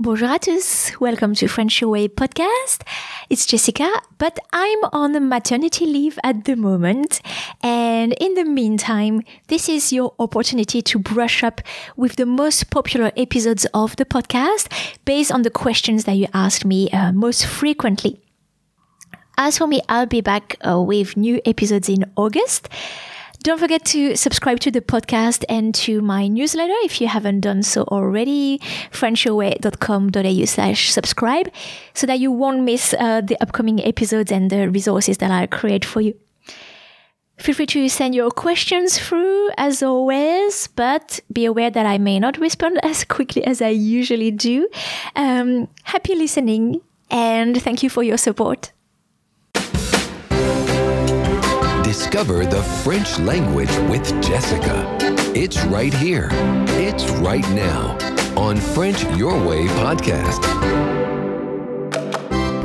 Bonjour à tous. Welcome to French Your Way podcast. It's Jessica, but I'm on maternity leave at the moment. And in the meantime, this is your opportunity to brush up with the most popular episodes of the podcast based on the questions that you asked me uh, most frequently. As for me, I'll be back uh, with new episodes in August. Don't forget to subscribe to the podcast and to my newsletter if you haven't done so already, frenchyourway.com.au slash subscribe, so that you won't miss uh, the upcoming episodes and the resources that I create for you. Feel free to send your questions through as always, but be aware that I may not respond as quickly as I usually do. Um, happy listening and thank you for your support. Discover the French language with Jessica. It's right here. It's right now on French Your Way podcast.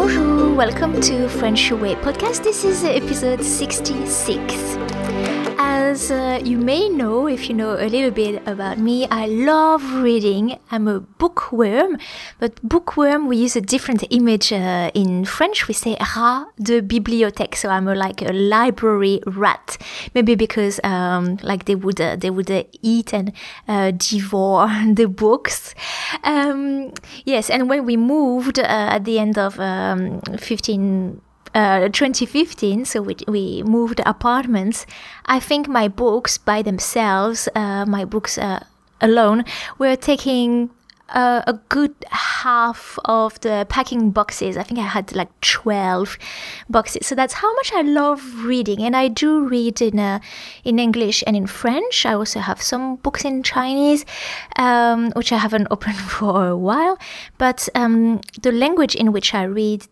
Bonjour, welcome to French Way podcast. This is episode 66. As uh, you may know, if you know a little bit about me, I love reading. I'm a bookworm, but bookworm, we use a different image uh, in French. We say rat de bibliothèque, so I'm a, like a library rat. Maybe because um, like they would uh, they would uh, eat and uh, devour the books. Um, yes, and when we moved uh, at the end of um, 15 uh, 2015, so we, we moved apartments, I think my books by themselves, uh, my books uh, alone, were taking uh, a good half of the packing boxes. I think I had like 12 boxes. So that's how much I love reading. And I do read in, uh, in English and in French. I also have some books in Chinese, um, which I haven't opened for a while. But um, the language in which I read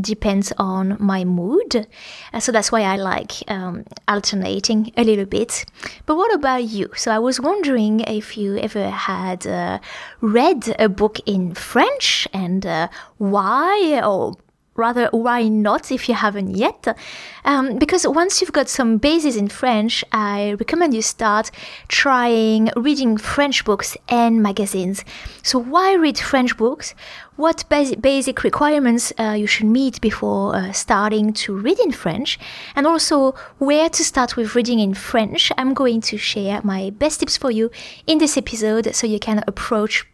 depends on my mood. Uh, so that's why I like um, alternating a little bit. But what about you? So I was wondering if you ever had uh, read a book in French and uh, why, or rather why not if you haven't yet? Um, because once you've got some bases in french i recommend you start trying reading french books and magazines. So why read french books? What basic, basic requirements uh, you should meet before uh, starting to read in french? And also where to start with reading in french? I'm going to share my best tips for you in this episode so you can approach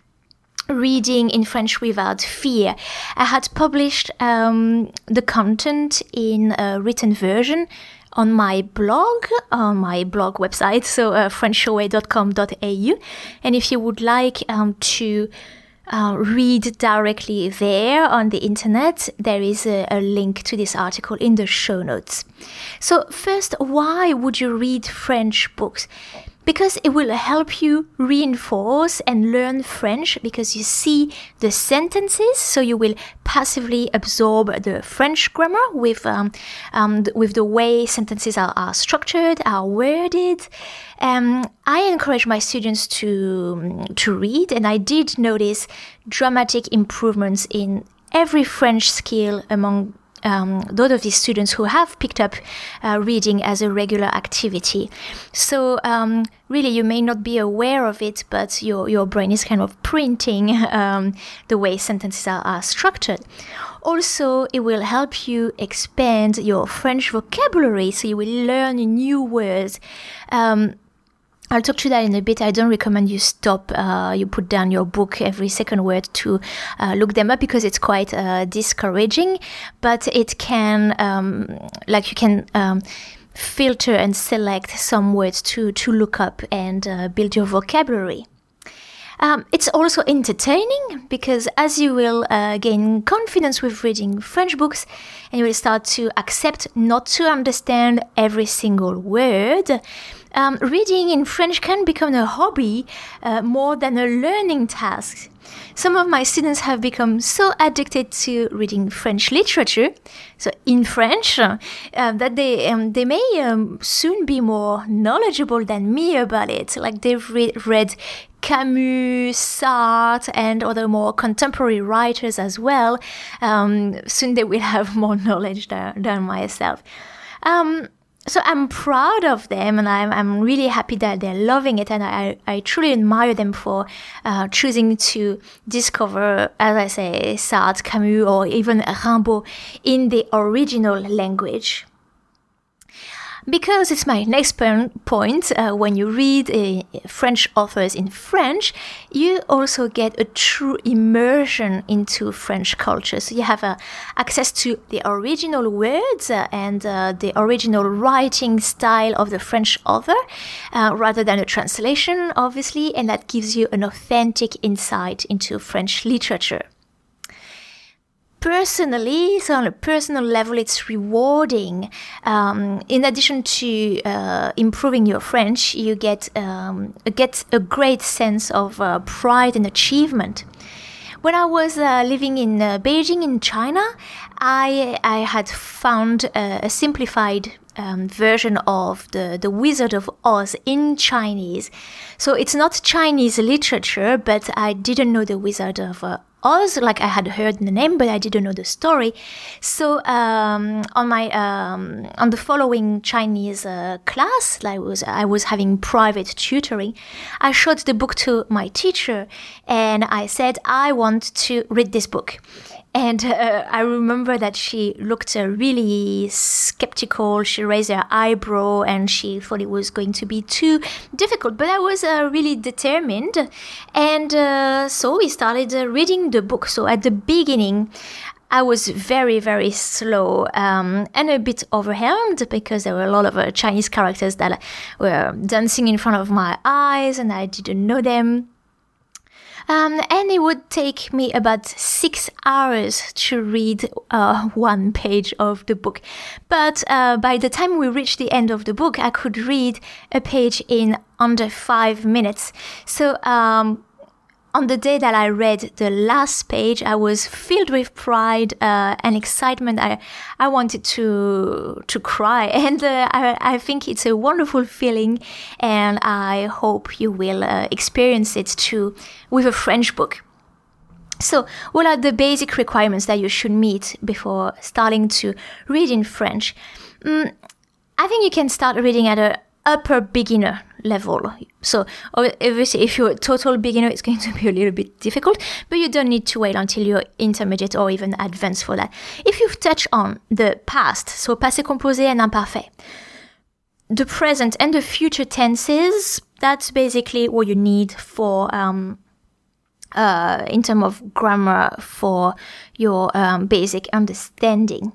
reading in French without fear. I had published um, the content in a written version on my blog, on my blog website, so uh, frenchyourway.com.au. And if you would like um, to uh, read directly there on the internet, there is a, a link to this article in the show notes. So, first, why would you read French books? Because it will help you reinforce and learn French because you see the sentences, so you will passively absorb the French grammar with um, um, with the way sentences are, are structured, are worded. Um, I encourage my students to to read, and I did notice dramatic improvements in every French skill among um, those of these students who have picked up uh, reading as a regular activity. So um, really, you may not be aware of it, but your your brain is kind of printing um, the way sentences are, are, structured. Also, it will help you expand your French vocabulary, so you will learn new words. Um, I'll talk to that in a bit. I don't recommend you stop, uh, you put down your book every second word to uh, look them up because it's quite uh, discouraging, but it can, um, like, you can. Um, filter and select some words to, to look up and uh, build your vocabulary. Um, it's also entertaining because as you will uh, gain confidence with reading French books and you will start to accept not to understand every single word, um, reading in French can become a hobby uh, more than a learning task. Some of my students have become so addicted to reading French literature, so in French, uh, that they um, they may um, soon be more knowledgeable than me about it. Like they've re- read Camus, Sartre, and other more contemporary writers as well. Um, soon they will have more knowledge than, than myself. Um, so I'm proud of them and I'm, I'm really happy that they're loving it and I, I truly admire them for uh, choosing to discover, as I say, Sartre, Camus or even Rimbaud in the original language because it's my next point. Uh, when you read uh, French authors in French, you also get a true immersion into French culture. So you have uh, access to the original words uh, and uh, the original writing style of the French author, uh, rather than a translation, obviously, and that gives you an authentic insight into French literature personally, so on a personal level, it's rewarding. Um, in addition to uh, improving your French, you get um, get a great sense of uh, pride and achievement. When I was uh, living in uh, Beijing in China, I I had found a, simplified um, version of the, the Wizard of Oz in Chinese. So it's not Chinese literature, but I didn't know the Wizard of uh, Oz, like I had heard the name, but I didn't know the story. So um, on my um, on the following Chinese uh, class, like was I was having private tutoring, I showed the book to my teacher, and I said I want to read this book. And uh, I remember that she looked uh, really skeptical. She raised her eyebrow and she thought it was going to be too difficult. But I was uh, really determined. And uh, so we started uh, reading the book. So at the beginning, I was very, very slow um, and a bit overwhelmed because there were a lot of uh, Chinese characters that were dancing in front of my eyes and I didn't know them. Um, and it would take me about six hours to read uh, one page of the book. But uh, by the time we reached the end of the book, I could read a page in under five minutes. So um, on the day that I read the last page, I was filled with pride uh, and excitement. I I wanted to to cry, and uh, I I think it's a wonderful feeling, and I hope you will uh, experience it too with a French book. So, what are the basic requirements that you should meet before starting to read in French? Mm, I think you can start reading at a upper beginner level. So obviously, if you're a total beginner, it's going to be a little bit difficult, but you don't need to wait until you're intermediate or even advanced for that. If you've touched on the past, so passé composé and imparfait, the present and the future tenses, that's basically what you need for um, uh, in terms of grammar for your um, basic understanding.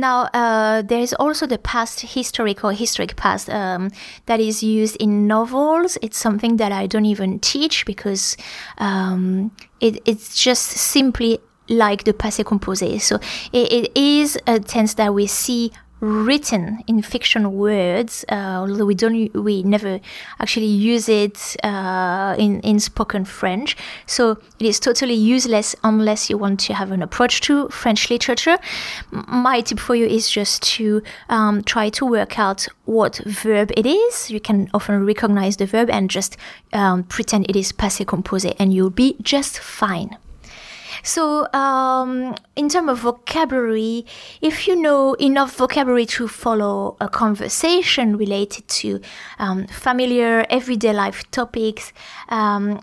Now, uh, there is also the past historical historic past um, that is used in novels. It's something that I don't even teach because um, it, it's just simply like the passé composé. So it, it is a tense that we see written in fiction words, uh, although we don't, we never actually use it uh, in in spoken French. So it is totally useless unless you want to have an approach to French literature. My tip for you is just to um, try to work out what verb it is. You can often recognize the verb and just um, pretend it is passé composé, and you'll be just fine. So, um, in terms of vocabulary, if you know enough vocabulary to follow a conversation related to um, familiar everyday life topics, um,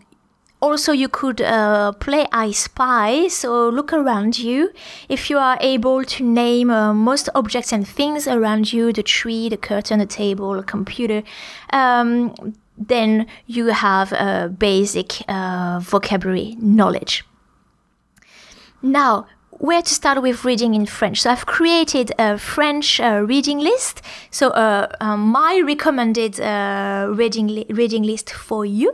also you could uh, play I Spy, so look around you. If you are able to name uh, most objects and things around you, the tree, the curtain, the table, the computer, um, then you have a basic uh, vocabulary knowledge. Now, where to start with reading in French. So I've created a French uh, reading list. So uh, uh, my recommended uh, reading li- reading list for you.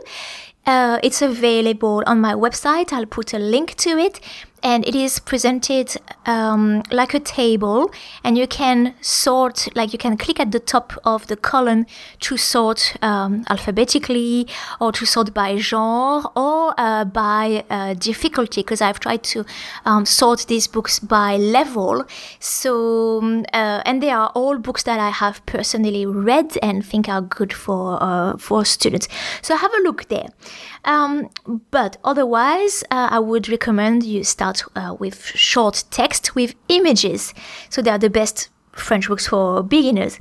Uh, it's available on my website. I'll put a link to it and it is presented um, like a table and you can sort like you can click at the top of the column to sort um, alphabetically or to sort by genre or uh, by uh, difficulty because i've tried to um, sort these books by level. So um, uh, and they are all books that i have personally read and think are good for uh, for students. So have a look there um, but otherwise uh, i would recommend you start uh, with short text with images. So they are the best French books for beginners.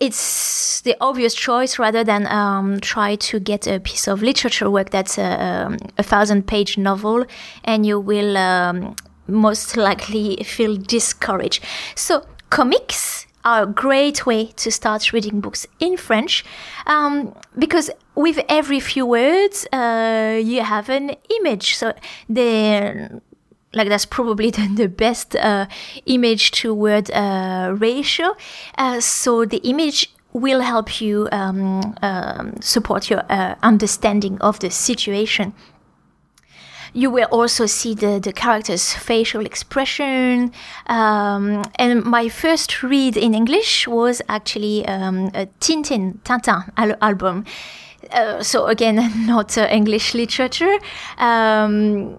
it's the obvious choice rather than um, try to get a piece of literature work that's a, um, a thousand page novel and you will um, most likely feel discouraged. So, comics are a great way to start reading books in French um, because with every few words uh, you have an image. So, the like that's probably the, the best uh, image to word uh, ratio. Uh, so the image will help you um, um, support your uh, understanding of the situation. You will also see the, the character's facial expression. Um, and my first read in English was actually um, a Tintin, Tintin al- album. Uh, so again, not uh, English literature. Um,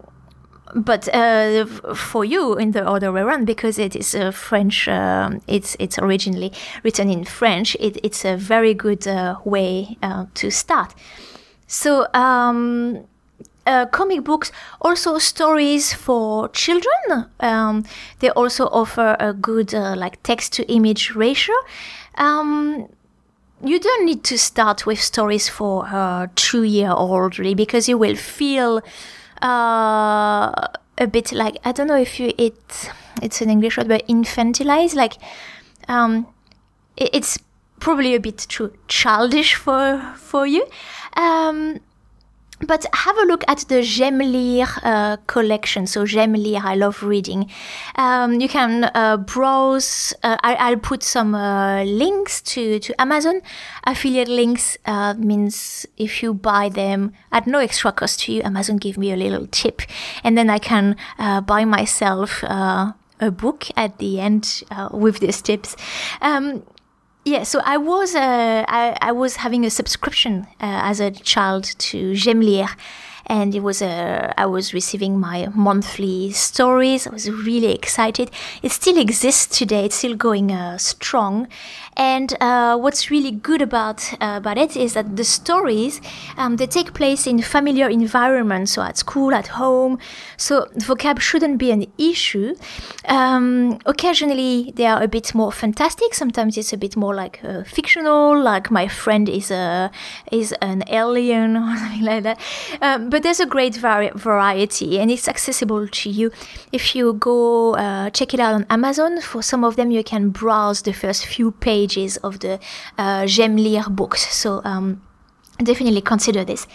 but uh, for you in the other way around because it is a French um, it's it's originally written in French it, it's a very good uh, way uh, to start so um, uh, comic books also stories for children um, they also offer a good uh, like text to image ratio um, you don't need to start with stories for a two year old really because you will feel uh, a bit like I don't know if you it it's an English word, but infantilize like um, it, it's probably a bit too childish for for you. Um, but have a look at the J'aime lire uh, collection. So J'aime lire, I love reading. Um, you can uh, browse. Uh, I, will put some uh, links to to Amazon. Affiliate links uh, means if you buy them at no extra cost to you, Amazon give me a little tip, and then I can uh, buy myself a book at the end with these tips. Um, yeah, so I was uh, I, I was having a subscription uh, as a child to lire, and it was uh, I was receiving my monthly stories. I was really excited. It still exists today. It's still going uh, strong. And uh, what's really good about uh, about it is that the stories um, they take place in familiar environments, so at school, at home. So vocab shouldn't be an issue. Um, occasionally they are a bit more fantastic. Sometimes it's a bit more like uh, fictional, like my friend is a is an alien or something like that. Um, but there's a great vari- variety and it's accessible to you. If you go uh, check it out on Amazon, for some of them you can browse the first few pages of the uh, J'aime lire books. So um, definitely consider this.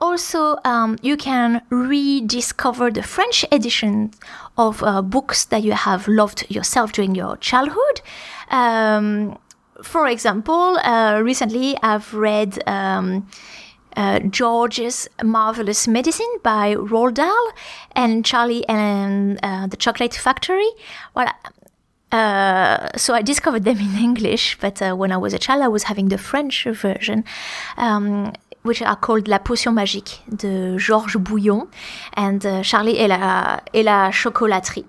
Also, um, you can rediscover the French edition of uh, books that you have loved yourself during your childhood. Um, for example, uh, recently I've read um, uh, George's Marvelous Medicine by Roald Dahl and Charlie and uh, the Chocolate Factory. Well, uh, so I discovered them in English, but uh, when I was a child, I was having the French version. Um, which are called La Potion Magique de Georges Bouillon and uh, Charlie et la, et la Chocolaterie.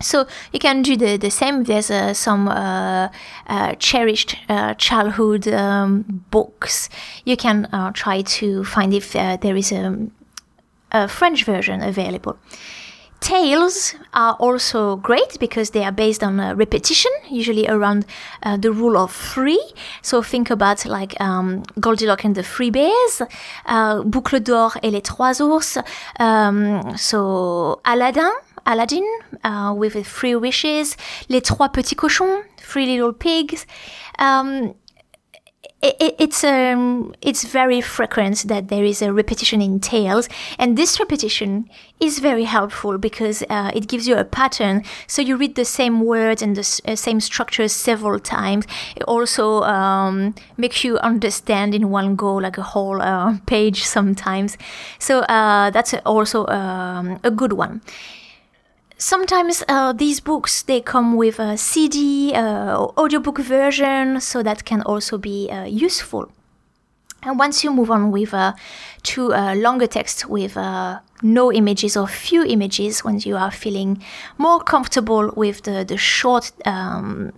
So you can do the, the same. There's uh, some uh, uh, cherished uh, childhood um, books. You can uh, try to find if uh, there is a, a, French version available. Tales are also great because they are based on repetition, usually around the rule of three. So think about like um, Goldilocks and the Three Bears, Boucle d'Or et les Trois Ours. Um, so Aladdin Aladdin uh, with Three Wishes, Les Trois Petits Cochons, Three Little Pigs. Um, it, it's um, it's very frequent that there is a repetition in tales, and this repetition is very helpful because uh, it gives you a pattern. So you read the same words and the uh, same structures several times. It also um, makes you understand in one go, like a whole uh, page sometimes. So uh, that's also um, a good one sometimes uh, these books they come with a CD uh, audiobook version, so that can also be uh, useful. And once you move on with uh, to a longer text with uh, no images or few images, when you are feeling more comfortable with the the short um,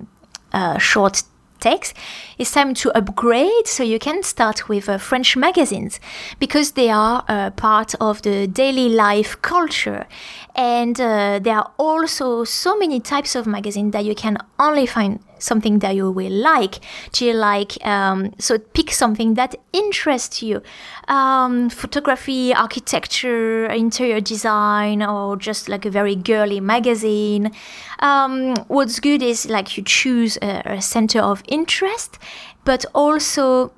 uh, short text, it's time to upgrade. So you can start with uh, French magazines because they are uh, part of the daily life culture. And uh, there are also so many types of magazines that you can only find something that you will like? Do you like, um, so pick something that interests you. Um, photography, architecture, interior design, or just like a very girly magazine. Um, what's good is like you choose a, a center of interest, but also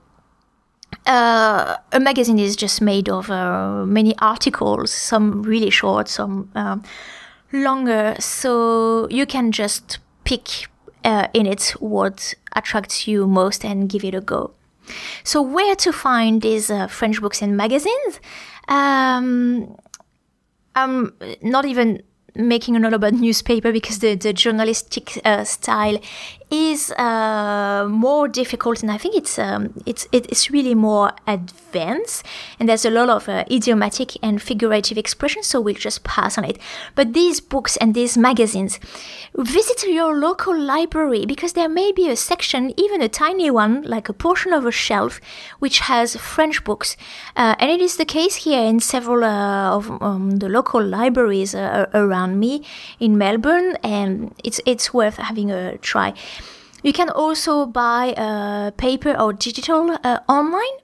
uh, a magazine is just made of uh, many articles, some really short, some um, longer. So you can just pick uh, in it what attracts you most and give it a go. So where to find these uh, French books and magazines? Um, I'm not even making a note about newspaper because the, the journalistic uh, style is uh, more difficult and I think it's um, it's it's really more advanced and there's a lot of uh, idiomatic and figurative expressions so we'll just pass on it. But these books and these magazines visit your local library because there may be a section even a tiny one like a portion of a shelf which has French books. Uh, and it is the case here in several uh, of um, the local libraries uh, around me in Melbourne and it's it's worth having a try you can also buy uh, paper or digital uh, online.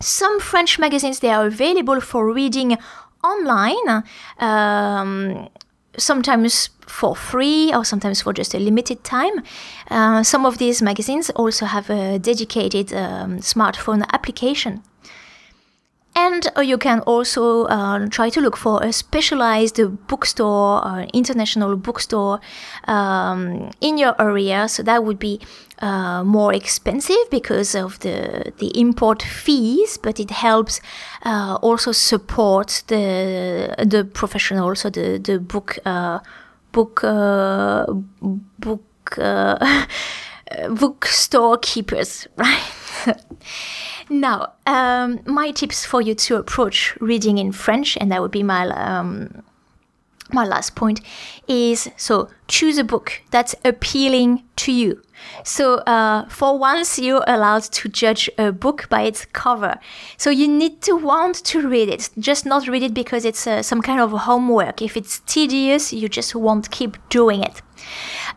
Some French magazines they are available for reading online. Um, sometimes for free or sometimes for just a limited time. Uh, some of these magazines also have a dedicated um, smartphone application. And uh, you can also uh, try to look for a specialized bookstore, or international bookstore um, in your area. So that would be uh, more expensive because of the the import fees, but it helps uh, also support the the professionals, so the the book uh, book uh, book bookstore keepers, right? Now, um, my tips for you to approach reading in French, and that would be my um, my last point, is so choose a book that's appealing to you. So, uh, for once, you're allowed to judge a book by its cover. So, you need to want to read it, just not read it because it's uh, some kind of homework. If it's tedious, you just won't keep doing it.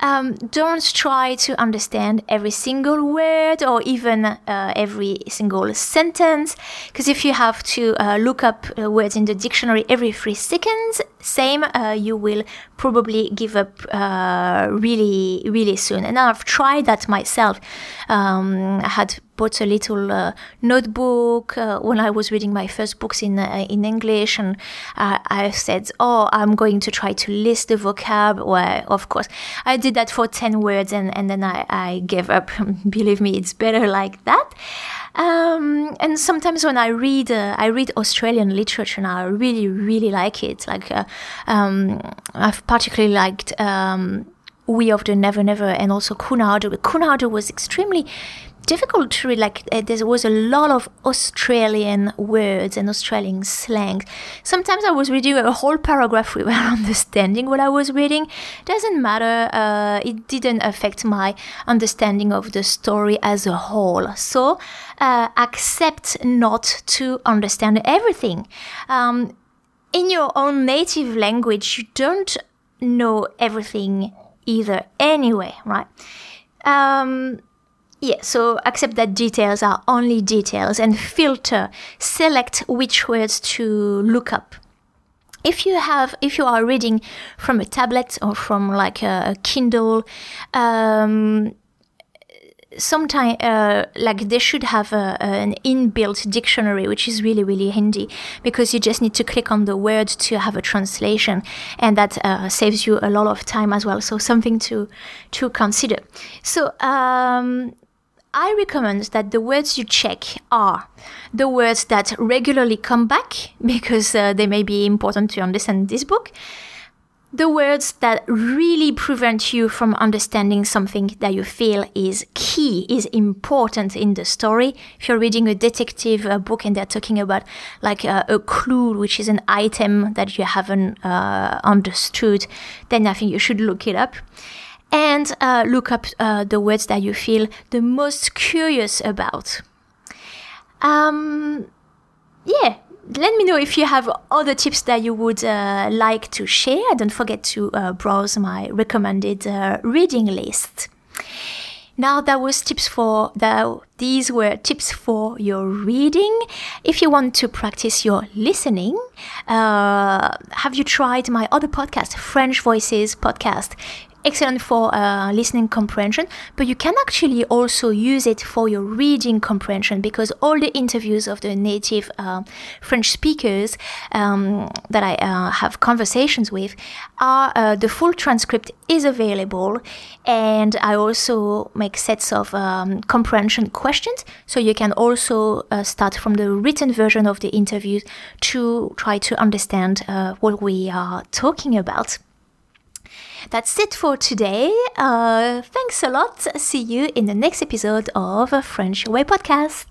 Um, don't try to understand every single word or even uh, every single sentence, because if you have to uh, look up uh, words in the dictionary every three seconds, same, uh, you will probably give up uh, really, really soon. And I've tried that myself. Um, I had bought a little uh, notebook uh, when I was reading my first books in uh, in English, and I said, "Oh, I'm going to try to list the vocab." Well, of course, I did that for ten words, and and then I, I gave up. Believe me, it's better like that. Um, and sometimes when I read, uh, I read Australian literature, and I really, really like it. Like, uh, um, I've particularly liked um, We of the Never Never, and also Cunarder. Cunarder was extremely difficult to read. Like uh, there was a lot of Australian words and Australian slang. Sometimes I was reading a whole paragraph without understanding what I was reading. Doesn't matter. Uh, it didn't affect my understanding of the story as a whole. So uh, accept not to understand everything. Um, in your own native language, you don't know everything either anyway, right? Um, yeah, so accept that details are only details and filter, select which words to look up. If you have, if you are reading from a tablet or from like a, Kindle, um, sometimes uh, like they should have a, an inbuilt dictionary which is really really handy because you just need to click on the word to have a translation and that uh, saves you a lot of time as well so something to to consider so um, I recommend that the words you check are the words that regularly come back because uh, they may be important to understand this book. The words that really prevent you from understanding something that you feel is key, is important in the story. If you're reading a detective uh, book and they're talking about like uh, a clue, which is an item that you haven't uh, understood, then I think you should look it up and uh, look up uh, the words that you feel the most curious about. Um, yeah, let me know if you have other tips that you would uh, like to share. Don't forget to uh, browse my recommended uh, reading list. Now that was tips for the these were tips for your reading. If you want to practice your listening, uh, have you tried my other podcast, French Voices podcast? Excellent for uh, listening comprehension, but you can actually also use it for your reading comprehension because all the interviews of the native uh, French speakers um, that I uh, have conversations with are uh, the full transcript is available, and I also make sets of um, comprehension questions, so you can also uh, start from the written version of the interviews to try to understand uh, what we are talking about. That's it for today. Uh, thanks a lot. See you in the next episode of French Way Podcast.